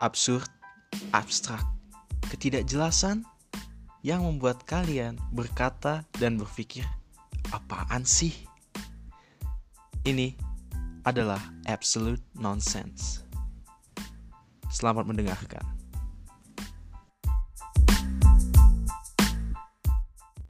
absurd, abstrak, ketidakjelasan yang membuat kalian berkata dan berpikir, "Apaan sih?" Ini adalah absolute nonsense. Selamat mendengarkan.